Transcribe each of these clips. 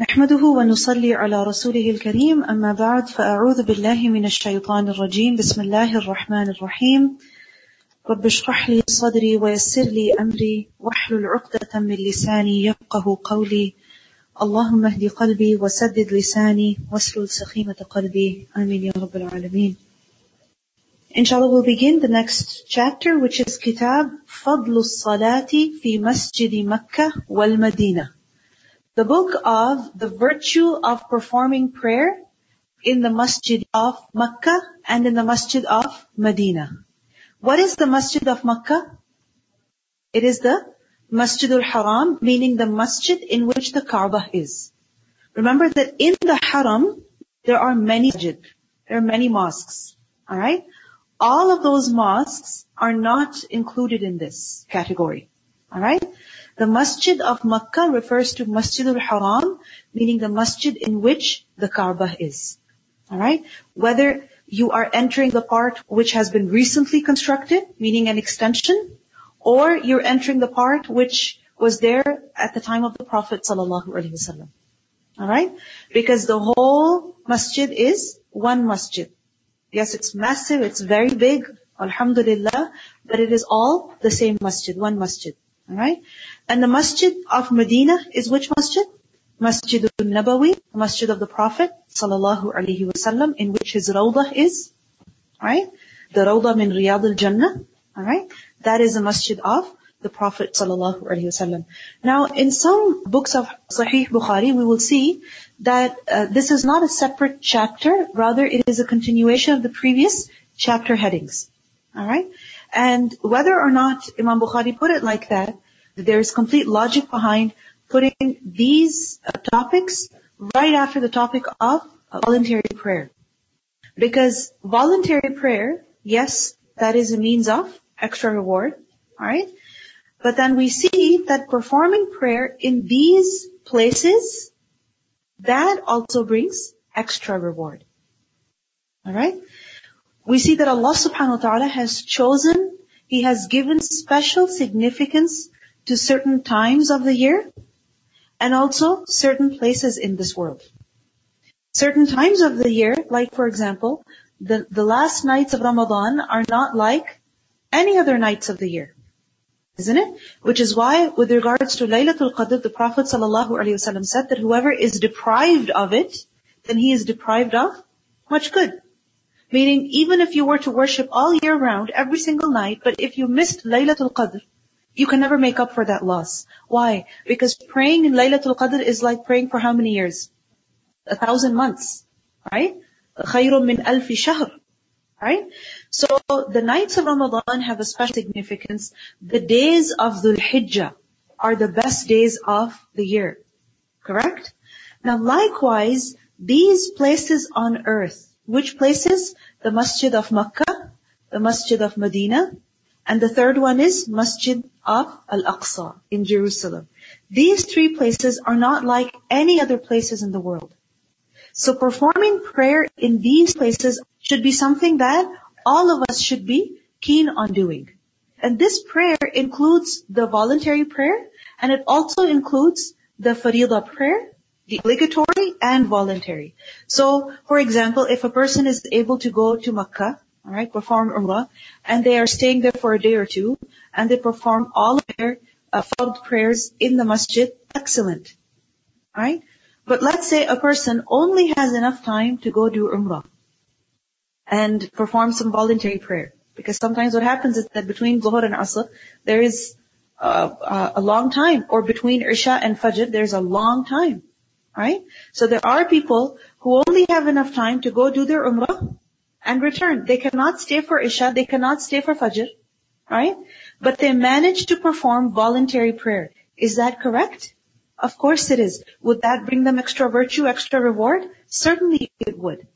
نحمده ونصلي على رسوله الكريم أما بعد فأعوذ بالله من الشيطان الرجيم. بسم الله الرحمن الرحيم. رب اشرح لي صدري ويسر لي أمري واحلل عقدة من لساني يفقه قولي. اللهم اهد قلبي وسدد لساني واسلل سخيمة قلبي. آمين يا رب العالمين. Inshallah we'll begin the next chapter which is Kitab فضل الصلاة في مسجد مكة والمدينة the book of the virtue of performing prayer in the masjid of Makkah and in the masjid of Medina. What is the masjid of Makkah? It is the Masjid Masjidul Haram, meaning the masjid in which the Kaaba is. Remember that in the Haram, there are many masjid, there are many mosques. Alright? All of those mosques are not included in this category. Alright? The masjid of Makkah refers to Masjidul Haram, meaning the masjid in which the Kaaba is. Alright? Whether you are entering the part which has been recently constructed, meaning an extension, or you're entering the part which was there at the time of the Prophet ﷺ. Alright? Because the whole masjid is one masjid. Yes, it's massive, it's very big, alhamdulillah, but it is all the same masjid, one masjid. Alright? And the masjid of Medina is which masjid? Masjid al-Nabawi, the masjid of the Prophet sallallahu alaihi wasallam, in which his rawdah is. Alright? The rawdah min Riyad al-Jannah. Alright? That is the masjid of the Prophet wasallam. Now, in some books of Sahih Bukhari, we will see that uh, this is not a separate chapter, rather it is a continuation of the previous chapter headings. Alright? And whether or not Imam Bukhari put it like that, there is complete logic behind putting these uh, topics right after the topic of voluntary prayer. Because voluntary prayer, yes, that is a means of extra reward, alright? But then we see that performing prayer in these places, that also brings extra reward. Alright? We see that Allah subhanahu wa ta'ala has chosen, He has given special significance to certain times of the year and also certain places in this world. Certain times of the year, like for example, the, the last nights of Ramadan are not like any other nights of the year. Isn't it? Which is why with regards to Laylatul Qadr, the Prophet ﷺ said that whoever is deprived of it, then he is deprived of much good. Meaning, even if you were to worship all year round, every single night, but if you missed Laylatul Qadr, you can never make up for that loss. Why? Because praying in Laylatul Qadr is like praying for how many years? A thousand months. Right? خَيْرٌ مِّنْ أَلْفِ شَهْرٍ Right? So the nights of Ramadan have a special significance. The days of Dhul Hijjah are the best days of the year. Correct? Now likewise, these places on earth, which places? The Masjid of Makkah, the Masjid of Medina, and the third one is Masjid of Al-Aqsa in Jerusalem. These three places are not like any other places in the world. So performing prayer in these places should be something that all of us should be keen on doing. And this prayer includes the voluntary prayer and it also includes the faridah prayer, the obligatory and voluntary. So, for example, if a person is able to go to Makkah alright, perform Umrah, and they are staying there for a day or two, and they perform all of their uh, fard prayers in the masjid, excellent. Alright? But let's say a person only has enough time to go do Umrah, and perform some voluntary prayer. Because sometimes what happens is that between Zuhur and Asr, there is uh, uh, a long time, or between Isha and Fajr, there's a long time. Right? So there are people who only have enough time to go do their Umrah, and return. They cannot stay for Isha, they cannot stay for Fajr, right? But they manage to perform voluntary prayer. Is that correct? Of course it is. Would that bring them extra virtue, extra reward? Certainly it would.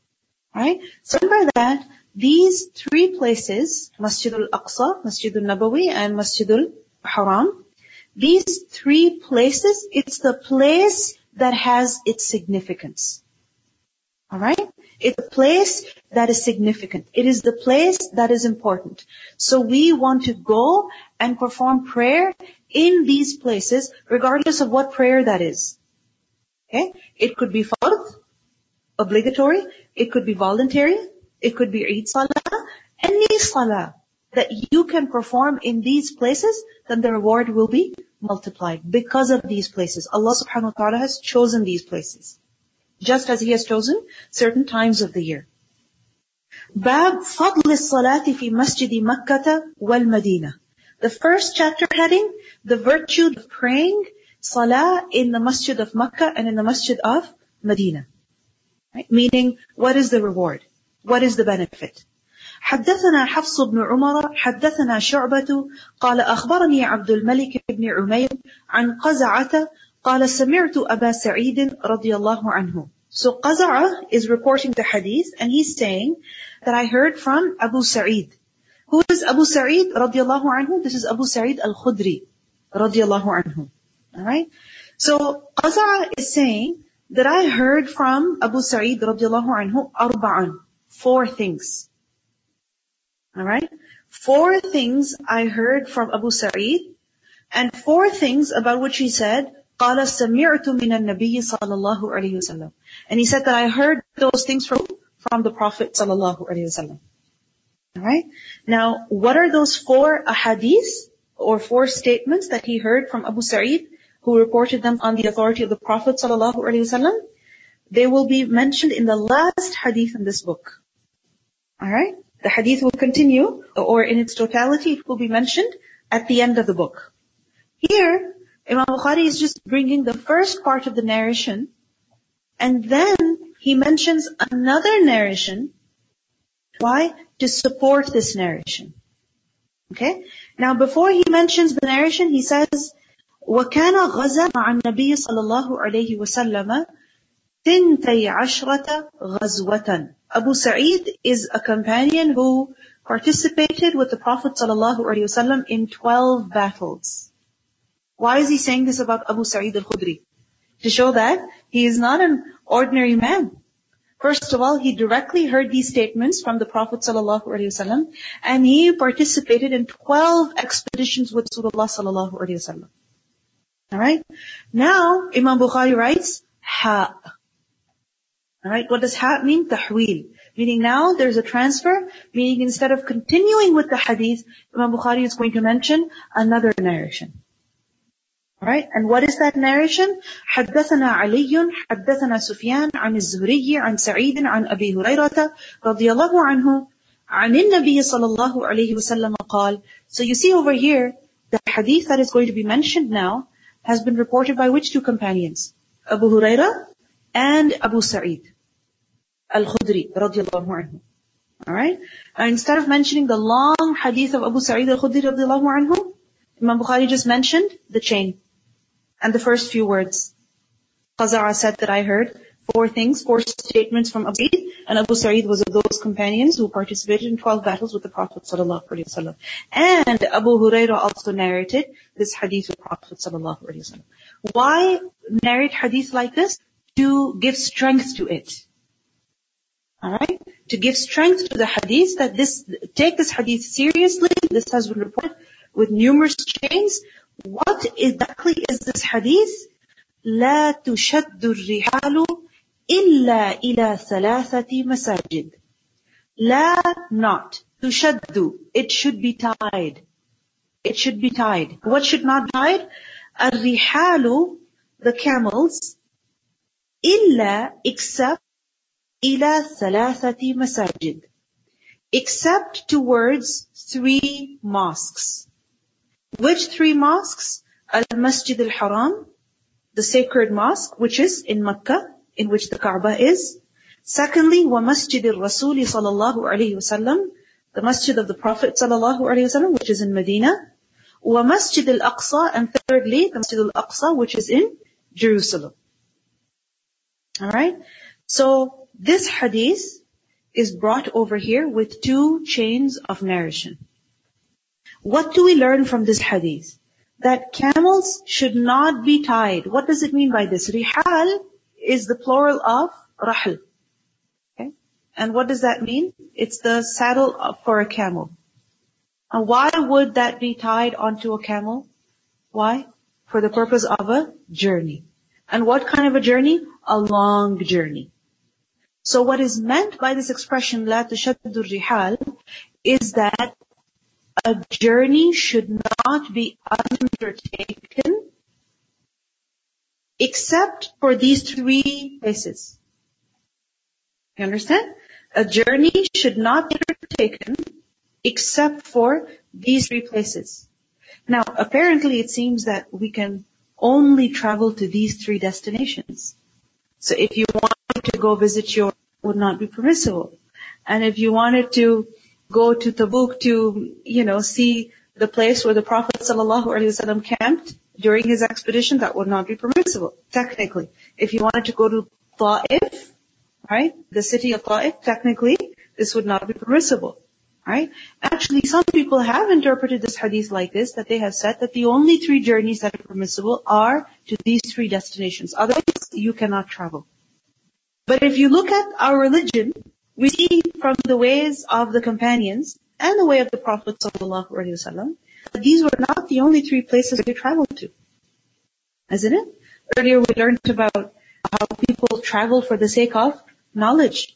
Right? So remember that these three places, Masjidul Aqsa, Masjidul Nabawi, and Masjidul Haram, these three places, it's the place that has its significance. Alright? It's a place that is significant. It is the place that is important. So we want to go and perform prayer in these places, regardless of what prayer that is. Okay? It could be fard, obligatory. It could be voluntary. It could be Eid Salah. Any Salah that you can perform in these places, then the reward will be multiplied because of these places. Allah subhanahu wa ta'ala has chosen these places. Just as He has chosen certain times of the year. Fadl Salati fi Masjidi Makkah wal Medina. The first chapter heading, the virtue of praying Salah in the Masjid of Makkah and in the Masjid of Medina. Right? Meaning, what is the reward? What is the benefit? حدثنا حفص بن عمر حدثنا شعبة قال أخبرني عبد الملك بن عمير عن قزعة قال سمعت أبا سعيد رضي الله عنه So Qaza'a is reporting the hadith and he's saying that I heard from Abu Sa'id. Who is Abu Sa'id radiallahu anhu? This is Abu Sa'id al-Khudri radiallahu anhu. Alright? So Qaza'a is saying that I heard from Abu Sa'id radiallahu anhu arba'an. Four things. Alright? Four things I heard from Abu Sa'id, and four things about which he said, قال سمعت من النبي صلى الله عليه وسلم. And he said that I heard those things from, from the Prophet صلى الله عليه وسلم. Alright? Now, what are those four ahadith, or four statements that he heard from Abu Sa'id, who reported them on the authority of the Prophet صلى الله عليه وسلم? They will be mentioned in the last hadith in this book. Alright? The hadith will continue, or in its totality, it will be mentioned at the end of the book. Here, Imam Bukhari is just bringing the first part of the narration, and then he mentions another narration. Why? To support this narration. Okay? Now, before he mentions the narration, he says, وَكَانَ غَزَى مَعَ النَّبِيِّ صَلَى اللَّهُ عَلَيْهِ وَسَلَّمَ ثِنْتَيْ عَشْرَةَ غَزْوَةً Abu Sa'id is a companion who participated with the Prophet ﷺ in 12 battles. Why is he saying this about Abu Sa'id al-Khudri? To show that he is not an ordinary man. First of all, he directly heard these statements from the Prophet ﷺ and he participated in 12 expeditions with Rasulullah ﷺ. Alright? Now, Imam Bukhari writes, ha. Alright, what does ha mean? Tahweel. Meaning now there's a transfer, meaning instead of continuing with the hadith, Imam Bukhari is going to mention another narration. Alright, and what is that narration? حدثنا علي حدثنا سفيان عن الزهري عن سعيد عن أبي هريرة رضي الله عنه عن النبي صلى الله عليه وسلم قال So you see over here, the hadith that is going to be mentioned now has been reported by which two companions? Abu Huraira and Abu Sa'id al-Khudri radiallahu anhu. Alright? instead of mentioning the long hadith of Abu Sa'id al-Khudri radiallahu anhu, Imam Bukhari just mentioned the chain and the first few words. Qaza'a said that I heard four things, four statements from Abu Sa'id, and Abu Sa'id was of those companions who participated in 12 battles with the Prophet wasallam. And Abu Huraira also narrated this hadith of Prophet wasallam. Why narrate hadith like this? To give strength to it. Alright? To give strength to the hadith that this, take this hadith seriously. This has been reported with numerous chains. What exactly is this hadith? لا تشد الرحال إلا إلى ثلاثة مساجد. لا not تشد. It should be tied. It should be tied. What should not be tied? الرحال, the camels, إلا except إلى ثلاثة مساجد except towards three mosques. Which three mosques? Al-Masjid al-Haram, the sacred mosque, which is in Mecca, in which the Kaaba is. Secondly, wa Masjid al-Rasul sallallahu alayhi wasallam, the Masjid of the Prophet sallallahu alayhi wasallam, which is in Medina. Wa Masjid al-Aqsa, and thirdly, the Masjid al-Aqsa, which is in Jerusalem. Alright? So, this hadith is brought over here with two chains of narration. What do we learn from this hadith? That camels should not be tied. What does it mean by this? Rihal is the plural of rahl. Okay? And what does that mean? It's the saddle for a camel. And why would that be tied onto a camel? Why? For the purpose of a journey. And what kind of a journey? A long journey. So what is meant by this expression, لا تشد الرحال, is that a journey should not be undertaken except for these three places. You understand? A journey should not be undertaken except for these three places. Now, apparently it seems that we can only travel to these three destinations. So if you wanted to go visit your, would not be permissible. And if you wanted to go to Tabuk to, you know, see the place where the Prophet ﷺ camped during his expedition, that would not be permissible, technically. If you wanted to go to Ta'if, right, the city of Ta'if, technically, this would not be permissible. Right? Actually, some people have interpreted this hadith like this, that they have said that the only three journeys that are permissible are to these three destinations. Otherwise, you cannot travel. But if you look at our religion, we see from the ways of the companions and the way of the Prophet ﷺ, that these were not the only three places they traveled to. Isn't it? Earlier we learned about how people travel for the sake of knowledge.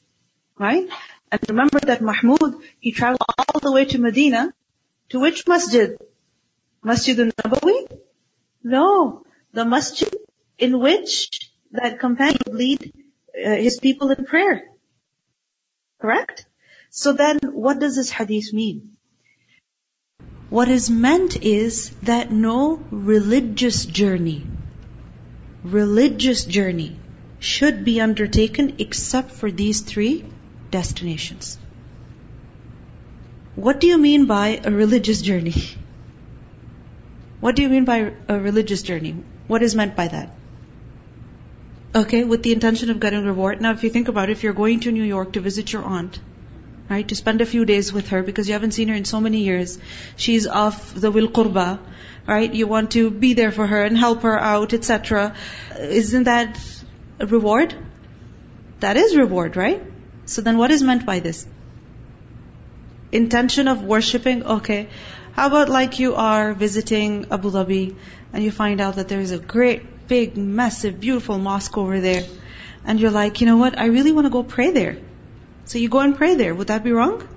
Right? And remember that Mahmud, he traveled all the way to Medina. To which masjid? Masjid al-Nabawi? No. The masjid in which that companion would lead Uh, his people in prayer. Correct? So then, what does this hadith mean? What is meant is that no religious journey, religious journey should be undertaken except for these three destinations. What do you mean by a religious journey? What do you mean by a religious journey? What is meant by that? Okay, with the intention of getting reward. Now, if you think about it, if you're going to New York to visit your aunt, right, to spend a few days with her because you haven't seen her in so many years, she's off the wil qurba, right? You want to be there for her and help her out, etc. Isn't that a reward? That is reward, right? So then what is meant by this? Intention of worshipping? Okay. How about like you are visiting Abu Dhabi and you find out that there is a great, big, massive, beautiful mosque over there. And you're like, you know what? I really want to go pray there. So you go and pray there. Would that be wrong?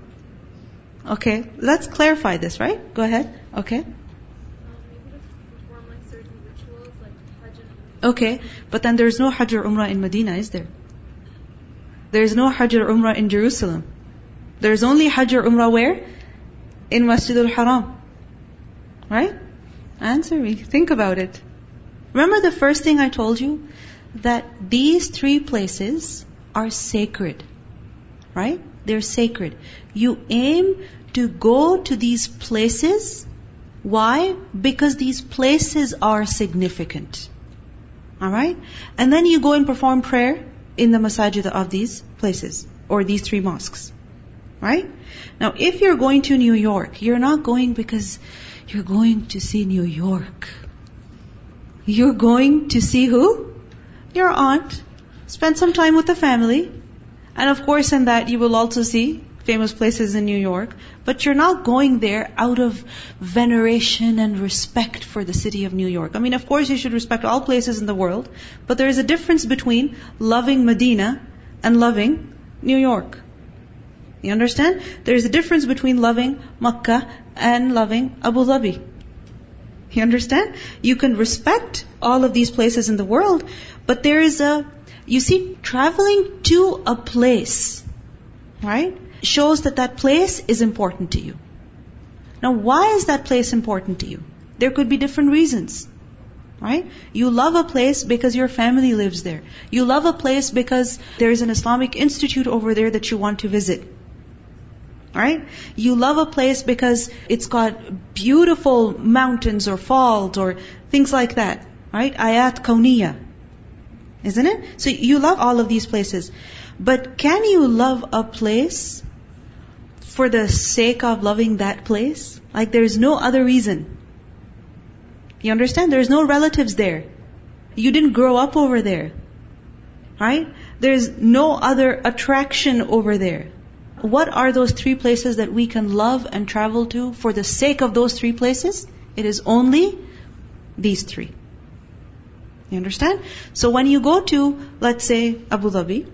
Okay. Let's clarify this, right? Go ahead. Okay. Okay. But then there's no Hajj or Umrah in Medina, is there? There's no Hajj or Umrah in Jerusalem. There's only Hajj or Umrah where? In Masjid al-Haram. Right? Answer me. Think about it. Remember the first thing I told you? That these three places are sacred. Right? They're sacred. You aim to go to these places. Why? Because these places are significant. Alright? And then you go and perform prayer in the masajid of these places or these three mosques. Right? Now, if you're going to New York, you're not going because you're going to see New York. You're going to see who? Your aunt. Spend some time with the family. And of course, in that you will also see famous places in New York, but you're not going there out of veneration and respect for the city of New York. I mean, of course you should respect all places in the world, but there is a difference between loving Medina and loving New York. You understand? There is a difference between loving Makkah and loving Abu Dhabi. You understand? You can respect all of these places in the world, but there is a, you see, traveling to a place, right? shows that that place is important to you. Now, why is that place important to you? There could be different reasons. Right? You love a place because your family lives there. You love a place because there is an Islamic institute over there that you want to visit. Right? You love a place because it's got beautiful mountains or falls or things like that. Right? Ayat kauniya. Isn't it? So you love all of these places. But can you love a place for the sake of loving that place. Like there's no other reason. You understand? There's no relatives there. You didn't grow up over there. Right? There's no other attraction over there. What are those three places that we can love and travel to for the sake of those three places? It is only these three. You understand? So when you go to, let's say, Abu Dhabi,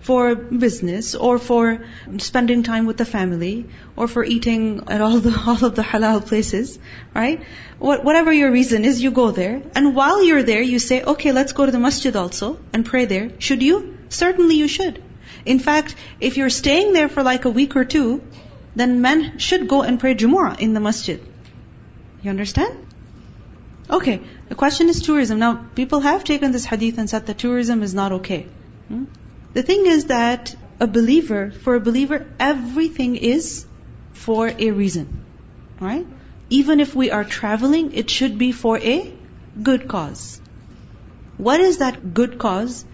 for business or for spending time with the family or for eating at all the all of the halal places, right? What, whatever your reason is, you go there. And while you're there, you say, okay, let's go to the masjid also and pray there. Should you? Certainly you should. In fact, if you're staying there for like a week or two, then men should go and pray Jumu'ah in the masjid. You understand? Okay, the question is tourism. Now, people have taken this hadith and said that tourism is not okay. Hmm? The thing is that a believer, for a believer, everything is for a reason. Right? Even if we are traveling, it should be for a good cause. What is that good cause?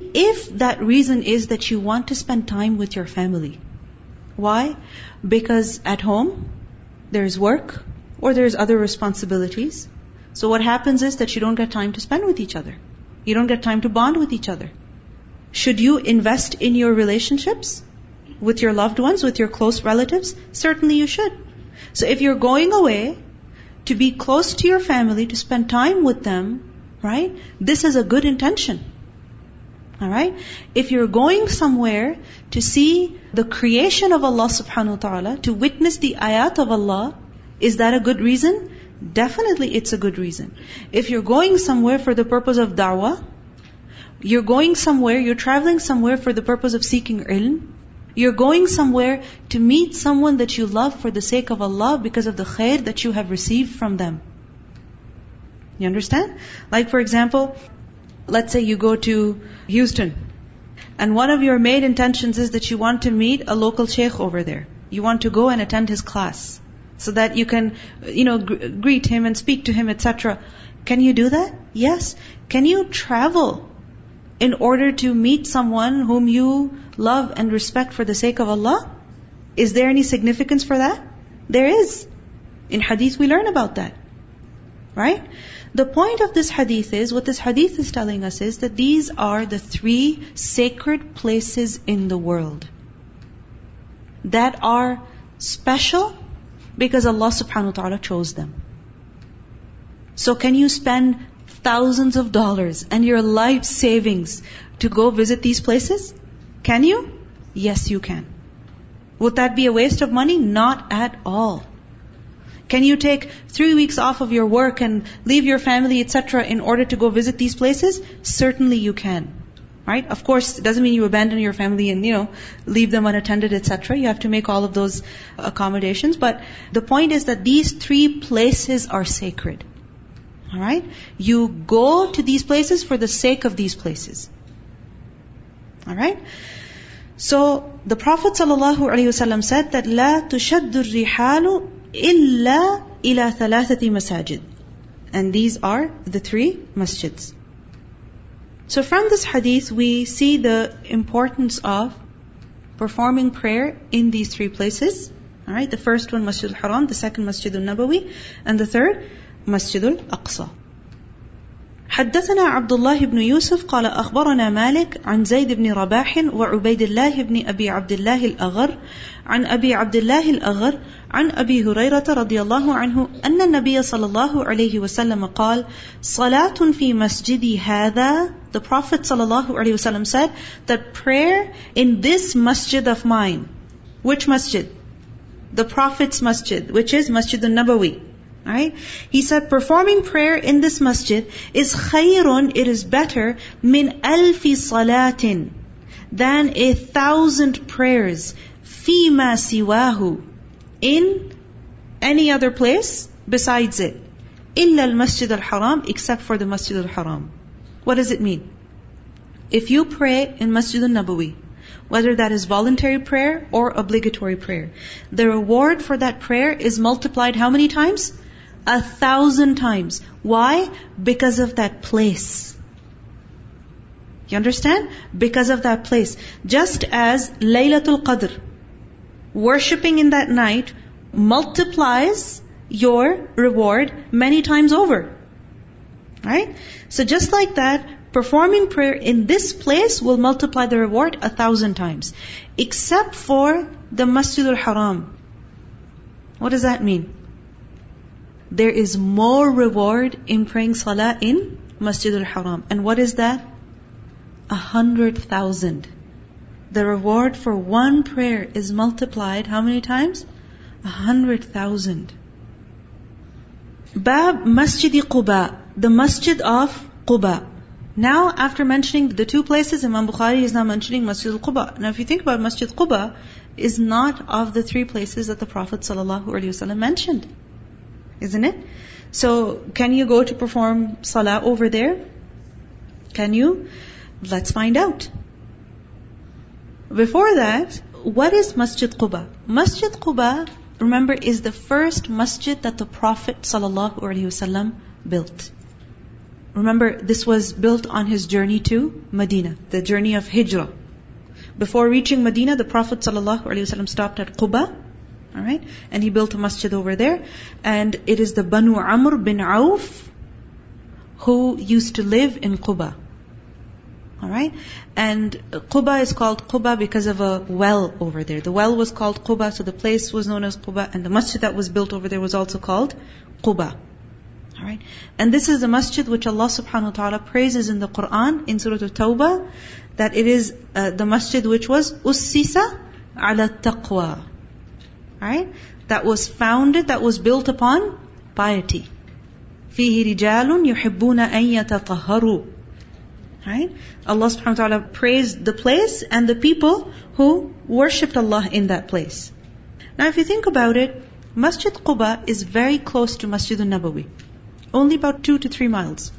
If that reason is that you want to spend time with your family. Why? Because at home, there's work, or there's other responsibilities. So what happens is that you don't get time to spend with each other. You don't get time to bond with each other. Should you invest in your relationships with your loved ones, with your close relatives? Certainly you should. So if you're going away to be close to your family, to spend time with them, right? This is a good intention. Alright? If you're going somewhere to see the creation of Allah subhanahu wa ta'ala, to witness the ayat of Allah, is that a good reason? Definitely it's a good reason. If you're going somewhere for the purpose of da'wah, you're going somewhere, you're traveling somewhere for the purpose of seeking ilm, you're going somewhere to meet someone that you love for the sake of Allah because of the khair that you have received from them. You understand? Like for example, let's say you go to Houston, and one of your main intentions is that you want to meet a local sheikh over there. You want to go and attend his class so that you can, you know, gr- greet him and speak to him, etc. Can you do that? Yes. Can you travel in order to meet someone whom you love and respect for the sake of Allah? Is there any significance for that? There is. In hadith we learn about that. Right? The point of this hadith is, what this hadith is telling us is that these are the three sacred places in the world that are special because Allah subhanahu wa ta'ala chose them. So can you spend thousands of dollars and your life savings to go visit these places? Can you? Yes, you can. Would that be a waste of money? Not at all. Can you take three weeks off of your work and leave your family, etc., in order to go visit these places? Certainly you can. Right? Of course, it doesn't mean you abandon your family and, you know, leave them unattended, etc. You have to make all of those accommodations. But the point is that these three places are sacred. Alright? You go to these places for the sake of these places. Alright? So, the Prophet ﷺ said that لا تشد الرحال إلا إلى ثلاثة مساجد. And these are the three masjids. So from this hadith, we see the importance of performing prayer in these three places. Alright, the first one Masjid al-Haram, the second Masjid al-Nabawi, and the third Masjid al-Aqsa. حدثنا عبد الله بن يوسف قال أخبرنا مالك عن زيد بن رباح وعبيد الله بن أبي عبد الله الأغر عن أبي عبد الله الأغر عن أبي هريرة رضي الله عنه أن النبي صلى الله عليه وسلم قال صلاة في مسجدي هذا The Prophet صلى الله عليه وسلم said that prayer in this masjid of mine Which masjid? The Prophet's masjid which is Masjid al-Nabawi Right? He said performing prayer in this masjid is khayrun, it is better, min alfi salatin, than a thousand prayers, fima siwahu, in any other place besides it. Illa al-masjid al-haram, except for the masjid al-haram. What does it mean? If you pray in Masjid al-Nabawi, whether that is voluntary prayer or obligatory prayer, the reward for that prayer is multiplied how many times? A thousand times. Why? Because of that place. You understand? Because of that place. Just as Laylatul Qadr, worshipping in that night multiplies your reward many times over. Right? So just like that, performing prayer in this place will multiply the reward a thousand times. Except for the Masjid al-Haram. What does that mean? There is more reward in praying salah in Masjid al-Haram. And what is that? A hundred thousand. The reward for one prayer is multiplied how many times? A hundred thousand. Bab Masjid Quba, the Masjid of Quba. Now, after mentioning the two places, Imam Bukhari is now mentioning Masjid al-Quba. Now, if you think about Masjid Quba, is not of the three places that the Prophet ﷺ mentioned. Isn't it? So, can you go to perform salah over there? Can you? Let's find out. Before that, what is Masjid Quba? Masjid Quba, remember, is the first masjid that the Prophet ﷺ built. Remember, this was built on his journey to Medina, the journey of Hijrah. Before reaching Medina, the Prophet ﷺ stopped at Quba, alright, and he built a masjid over there. And it is the Banu Amr bin Auf who used to live in Quba. Alright? And Quba is called Quba because of a well over there. The well was called Quba, so the place was known as Quba, and the masjid that was built over there was also called Quba. Alright? And this is the masjid which Allah subhanahu wa ta'ala praises in the Quran, in Surah At-Tawbah, that it is uh, the masjid which was ussisa ala taqwa. Right? That was founded, that was built upon piety. فيه رجال يحبون أن يتطهروا Right? Allah subhanahu wa ta'ala praised the place and the people who worshipped Allah in that place. Now if you think about it, Masjid Quba is very close to Masjid al-Nabawi. Only about two to three miles.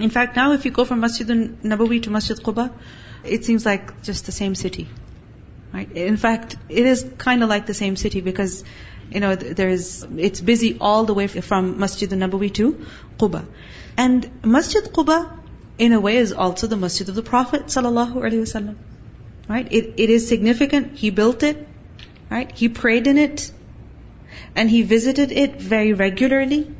In fact, now if you go from Masjid al-Nabawi to Masjid Quba, it seems like just the same city. Right? In fact, it is kind of like the same city because, you know, there's, it's busy all the way from Masjid al-Nabawi to Quba. And Masjid Quba in a way is also the masjid of the Prophet sallallahu alaihi wasallam. Right? It, it is significant. He built it. Right? He prayed in it. And he visited it very regularly.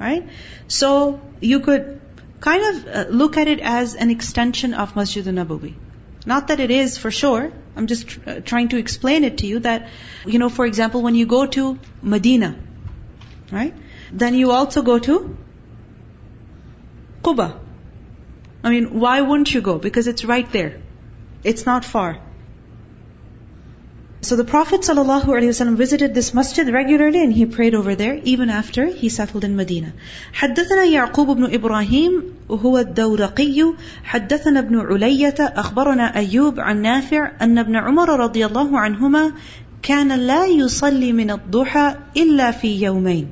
Right? So you could kind of uh, look at it as an extension of Masjid al-Nabawi. Not that it is for sure. I'm just tr- trying to explain it to you that, you know, for example, when you go to Medina, right? Then you also go to Quba. I mean, why wouldn't you go? Because it's right there. It's not far. So the Prophet ﷺ visited this masjid regularly and he prayed over there even after he settled in Medina. حدثنا يعقوب بن إبراهيم وهو الدورقي حدثنا ابن علية أخبرنا أيوب عن نافع أن ابن عمر رضي الله عنهما كان لا يصلي من الضحى إلا في يومين.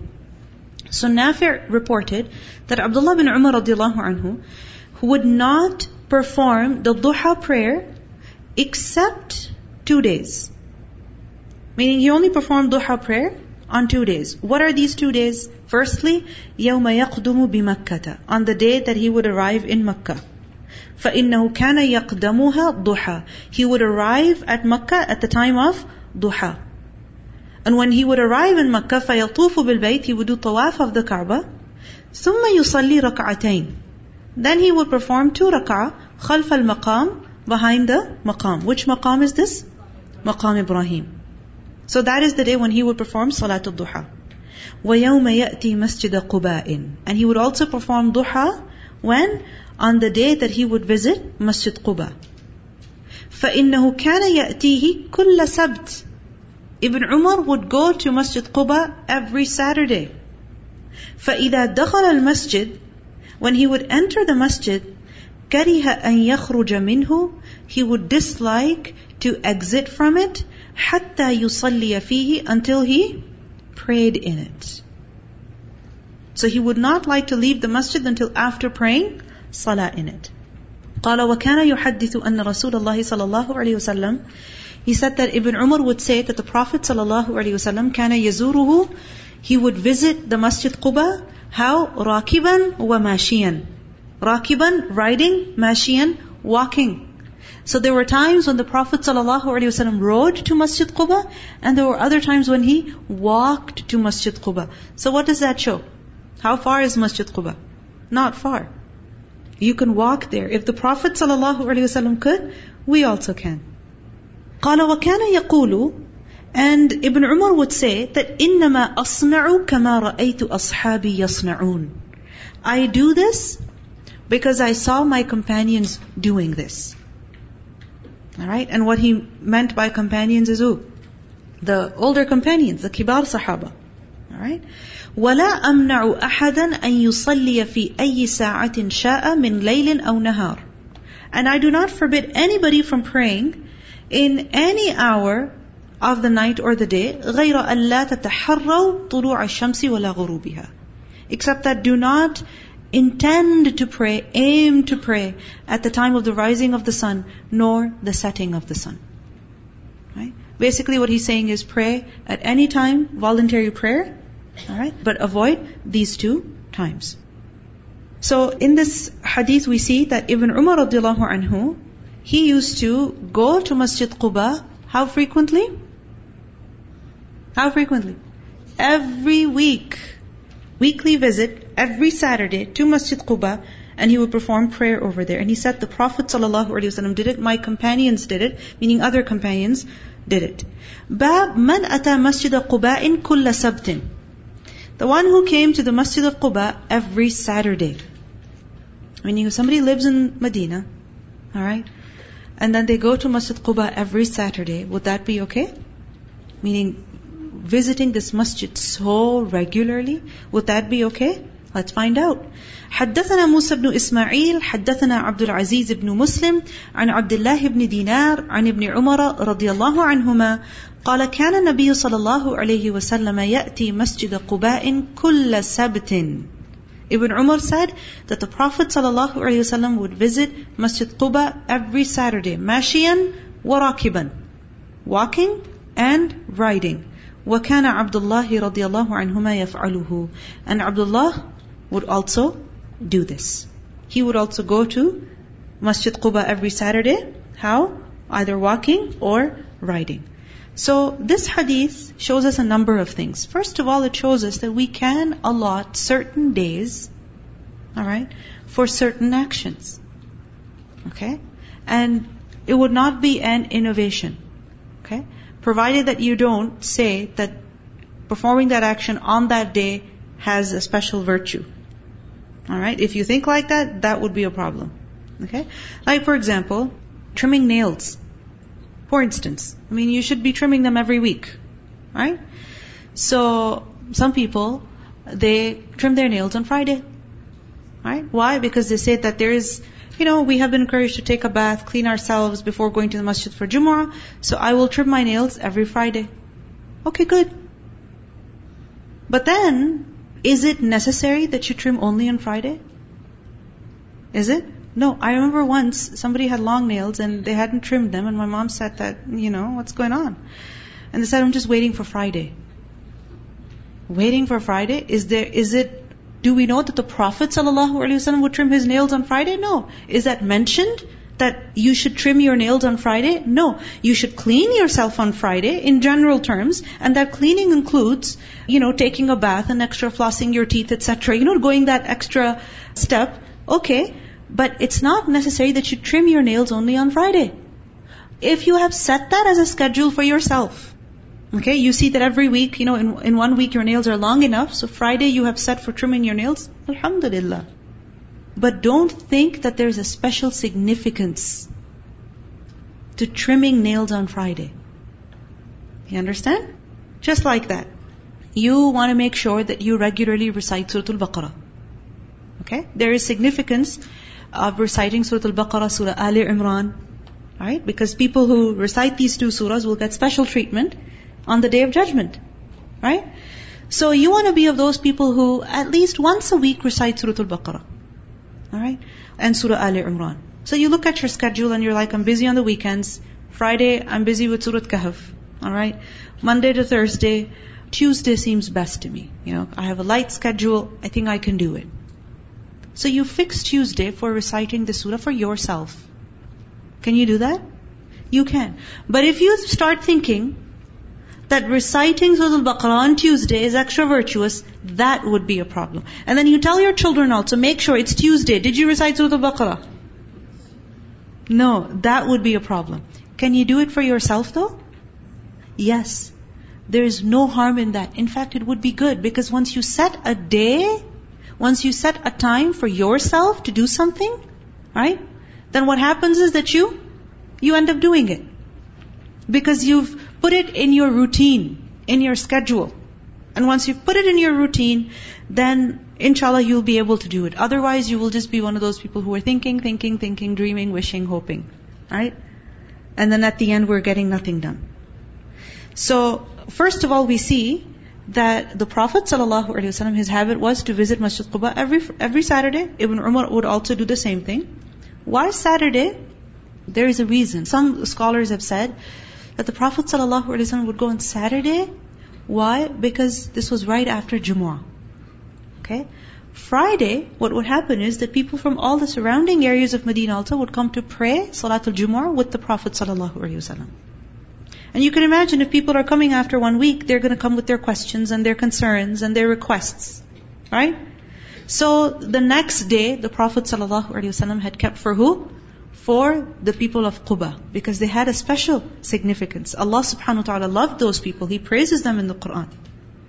So Nafi' reported that Abdullah bin Umar radiallahu anhu would not perform the duha prayer except two days. Meaning he only performed duha prayer on two days. What are these two days? Firstly, يوم يقدم بمكة on the day that he would arrive in Makkah. فإنه كان يقدمها ضحى. He would arrive at Makkah at the time of duha. And when he would arrive in Makkah, فيطوف بالبيت, he would do tawaf of the Kaaba. ثم يصلي ركعتين. Then he would perform two rak'ah خلف المقام behind the maqam. Which maqam is this? Maqam Ibrahim. So that is the day when he would perform Salatul Duha. وَيَوْمَ يَأْتِي مَسْجِدَ قُبَاءٍ And he would also perform duha when? On the day that he would visit Masjid Quba. فَإِنَّهُ كَانَ يَأْتِيهِ كُلَّ سَبْتٍ Ibn Umar would go to Masjid Quba every Saturday. فَإِذَا دَخَلَ الْمَسْجِدِ When he would enter the masjid, كَرِهَ أَن يَخْرُجَ مِنْهُ He would dislike to exit from it حتى يصلي فيه until he prayed in it. So he would not like to leave the masjid until after praying salah in it. قال وكان يحدث أن رسول الله صلى الله عليه وسلم He said that Ibn Umar would say that the Prophet صلى الله عليه وسلم كان يزوره He would visit the Masjid Quba how? راكبا وماشيا راكبا riding ماشيا walking so there were times when the Prophet ﷺ rode to Masjid Quba, and there were other times when he walked to Masjid Quba. So what does that show? How far is Masjid Quba? Not far. You can walk there. If the Prophet ﷺ could, we also can. قال وكان يقول and Ibn Umar would say that إنما أصنع كما رأيت أصحابي يصنعون I do this because I saw my companions doing this. Alright? And what he meant by companions is who? The older companions, the kibar sahaba. Alright? ولا أمنع أحدا أن يصلي في أي ساعة شاء من ليل أو نهار. And I do not forbid anybody from praying in any hour of the night or the day غير أن لا تتحروا طلوع الشمس ولا غروبها. Except that do not intend to pray, aim to pray at the time of the rising of the sun, nor the setting of the sun. Right? Basically what he's saying is pray at any time, voluntary prayer, alright, but avoid these two times. So in this hadith we see that Ibn Umar radiallahu anhu, he used to go to Masjid Quba, how frequently? How frequently? Every week. Weekly visit every Saturday to Masjid Quba and he would perform prayer over there. And he said the Prophet ﷺ did it, my companions did it, meaning other companions did it. Bab man ata masjid Quba kulla sabtin. The one who came to the Masjid of Quba every Saturday. Meaning if somebody lives in Medina, alright, and then they go to Masjid Quba every Saturday, would that be okay? Meaning visiting this masjid so regularly, would that be okay? Let's find out. حدثنا موسى بن إسماعيل حدثنا عبد العزيز بن مسلم عن عبد الله بن دينار عن ابن عمر رضي الله عنهما قال كان النبي صلى الله عليه وسلم يأتي مسجد قباء كل سبت Ibn Umar said that the Prophet ﷺ would visit Masjid Quba every Saturday, mashiyan warakiban, walking and riding. وكان عبد الله رضي الله عنهما يفعله. And Abdullah would also do this. He would also go to Masjid Quba every Saturday. How? Either walking or riding. So this hadith shows us a number of things. First of all, it shows us that we can allot certain days, alright, for certain actions. Okay? And it would not be an innovation. Okay? Provided that you don't say that performing that action on that day has a special virtue. Alright? If you think like that, that would be a problem. Okay? Like for example, trimming nails. For instance. I mean, you should be trimming them every week. Right? So, some people, they trim their nails on Friday. Right? Why? Because they say that there is, you know, we have been encouraged to take a bath, clean ourselves before going to the masjid for Jumu'ah, so I will trim my nails every Friday. Okay, good. But then, is it necessary that you trim only on Friday? Is it? No, I remember once somebody had long nails and they hadn't trimmed them and my mom said that, you know, what's going on? And they said, I'm just waiting for Friday. Waiting for Friday? Is there, is it, do we know that the Prophet ﷺ would trim his nails on Friday? No. Is that mentioned? that you should trim your nails on Friday? No. You should clean yourself on Friday in general terms, and that cleaning includes, you know, taking a bath and extra flossing your teeth, etc. You know, going that extra step. Okay. But it's not necessary that you trim your nails only on Friday. If you have set that as a schedule for yourself, okay, you see that every week, you know, in, in one week your nails are long enough, so Friday you have set for trimming your nails, Alhamdulillah. But don't think that there's a special significance to trimming nails on Friday. You understand? Just like that. You want to make sure that you regularly recite Surah Al-Baqarah. Okay? There is significance of reciting Surah Al-Baqarah, Surah Ali Imran. Right? Because people who recite these two surahs will get special treatment on the Day of Judgment. Right? So you want to be of those people who at least once a week recite Surah Al-Baqarah. Alright? And Surah Ali Imran. So you look at your schedule and you're like, I'm busy on the weekends. Friday, I'm busy with Surah Kahf. Alright? Monday to Thursday, Tuesday seems best to me. You know, I have a light schedule, I think I can do it. So you fix Tuesday for reciting the surah for yourself. Can you do that? You can. But if you start thinking, that reciting Surah Al-Baqarah on Tuesday is extra virtuous, that would be a problem. And then you tell your children also, make sure it's Tuesday. Did you recite Surah Al-Baqarah? No, that would be a problem. Can you do it for yourself though? Yes. There is no harm in that. In fact, it would be good because once you set a day once you set a time for yourself to do something, right? Then what happens is that you, you end up doing it. Because you've put it in your routine, in your schedule. And once you've put it in your routine, then inshallah you'll be able to do it. Otherwise you will just be one of those people who are thinking, thinking, thinking, dreaming, wishing, hoping. Right? And then at the end we're getting nothing done. So, first of all we see that the Prophet ﷺ, his habit was to visit Masjid Quba every, every Saturday. Ibn Umar would also do the same thing. Why Saturday? There is a reason. Some scholars have said that the Prophet ﷺ would go on Saturday. Why? Because this was right after Jumu'ah. Okay? Friday, what would happen is that people from all the surrounding areas of Medina also would come to pray Salatul Jumu'ah with the Prophet ﷺ. And you can imagine if people are coming after one week, they're going to come with their questions and their concerns and their requests. Right? So the next day, the Prophet ﷺ had kept for who? For the people of Quba. Because they had a special significance. Allah subhanahu wa ta'ala loved those people. He praises them in the Quran.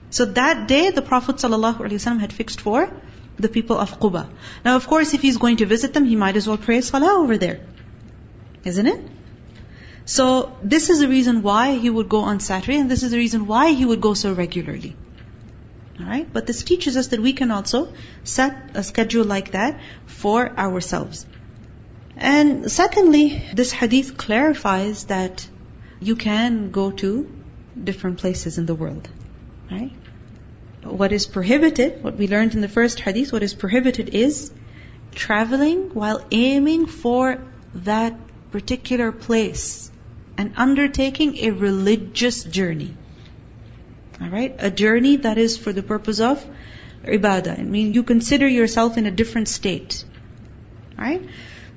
So that day, the Prophet ﷺ had fixed for the people of Quba. Now of course, if he's going to visit them, he might as well pray salah over there. Isn't it? So this is the reason why he would go on Saturday, and this is the reason why he would go so regularly. Alright? But this teaches us that we can also set a schedule like that for ourselves. And secondly, this hadith clarifies that you can go to different places in the world. Right? What is prohibited, what we learned in the first hadith, what is prohibited is traveling while aiming for that particular place and undertaking a religious journey. Alright? A journey that is for the purpose of ibadah. I mean, you consider yourself in a different state. Alright?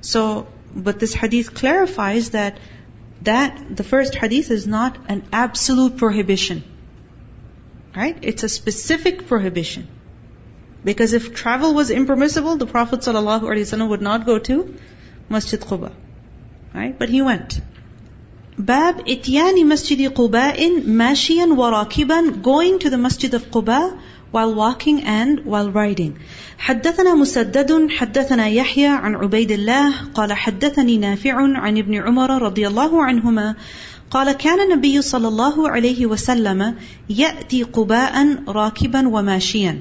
So, but this hadith clarifies that that, the first hadith is not an absolute prohibition. Right? It's a specific prohibition. Because if travel was impermissible, the Prophet ﷺ would not go to Masjid Quba. Right? But he went. Bab ityani masjid Quba'in mashiyan wa rakiban going to the masjid of Quba while walking and while riding. حدثنا مسدد حدثنا يحيى عن عبيد الله قال حدثني نافع عن ابن عمر رضي الله عنهما قال كان النبي صلى الله عليه وسلم يأتي قباء راكبا وماشيا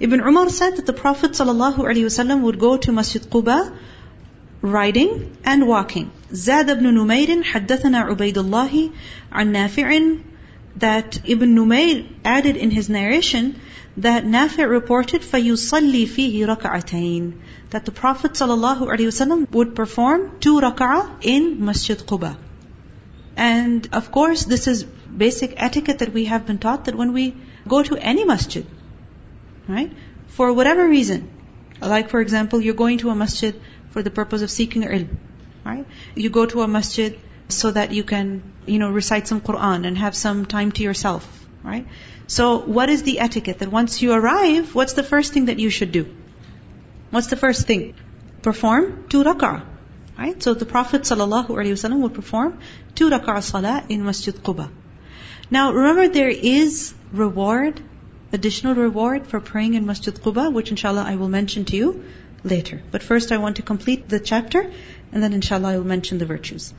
Ibn Umar said that the Prophet ﷺ would go to Masjid Quba riding and walking. زاد بن نمير حدثنا عبيد الله عن نافع that Ibn Numayr added in his narration that Nafi' reported فَيُصَلِّي فِيهِ رَكَعَتَيْن that the Prophet ﷺ would perform two rak'ah in Masjid Quba. And of course, this is basic etiquette that we have been taught that when we go to any masjid, right, for whatever reason, like for example, you're going to a masjid for the purpose of seeking ilm, right? You go to a masjid so that you can, you know, recite some Quran and have some time to yourself, right? So what is the etiquette? That once you arrive, what's the first thing that you should do? What's the first thing? Perform two rak'ah. Right? So the Prophet ﷺ would perform two rak'ah salah in Masjid Quba. Now remember there is reward, additional reward for praying in Masjid Quba, which inshallah I will mention to you later. But first I want to complete the chapter, and then inshallah I will mention the virtues.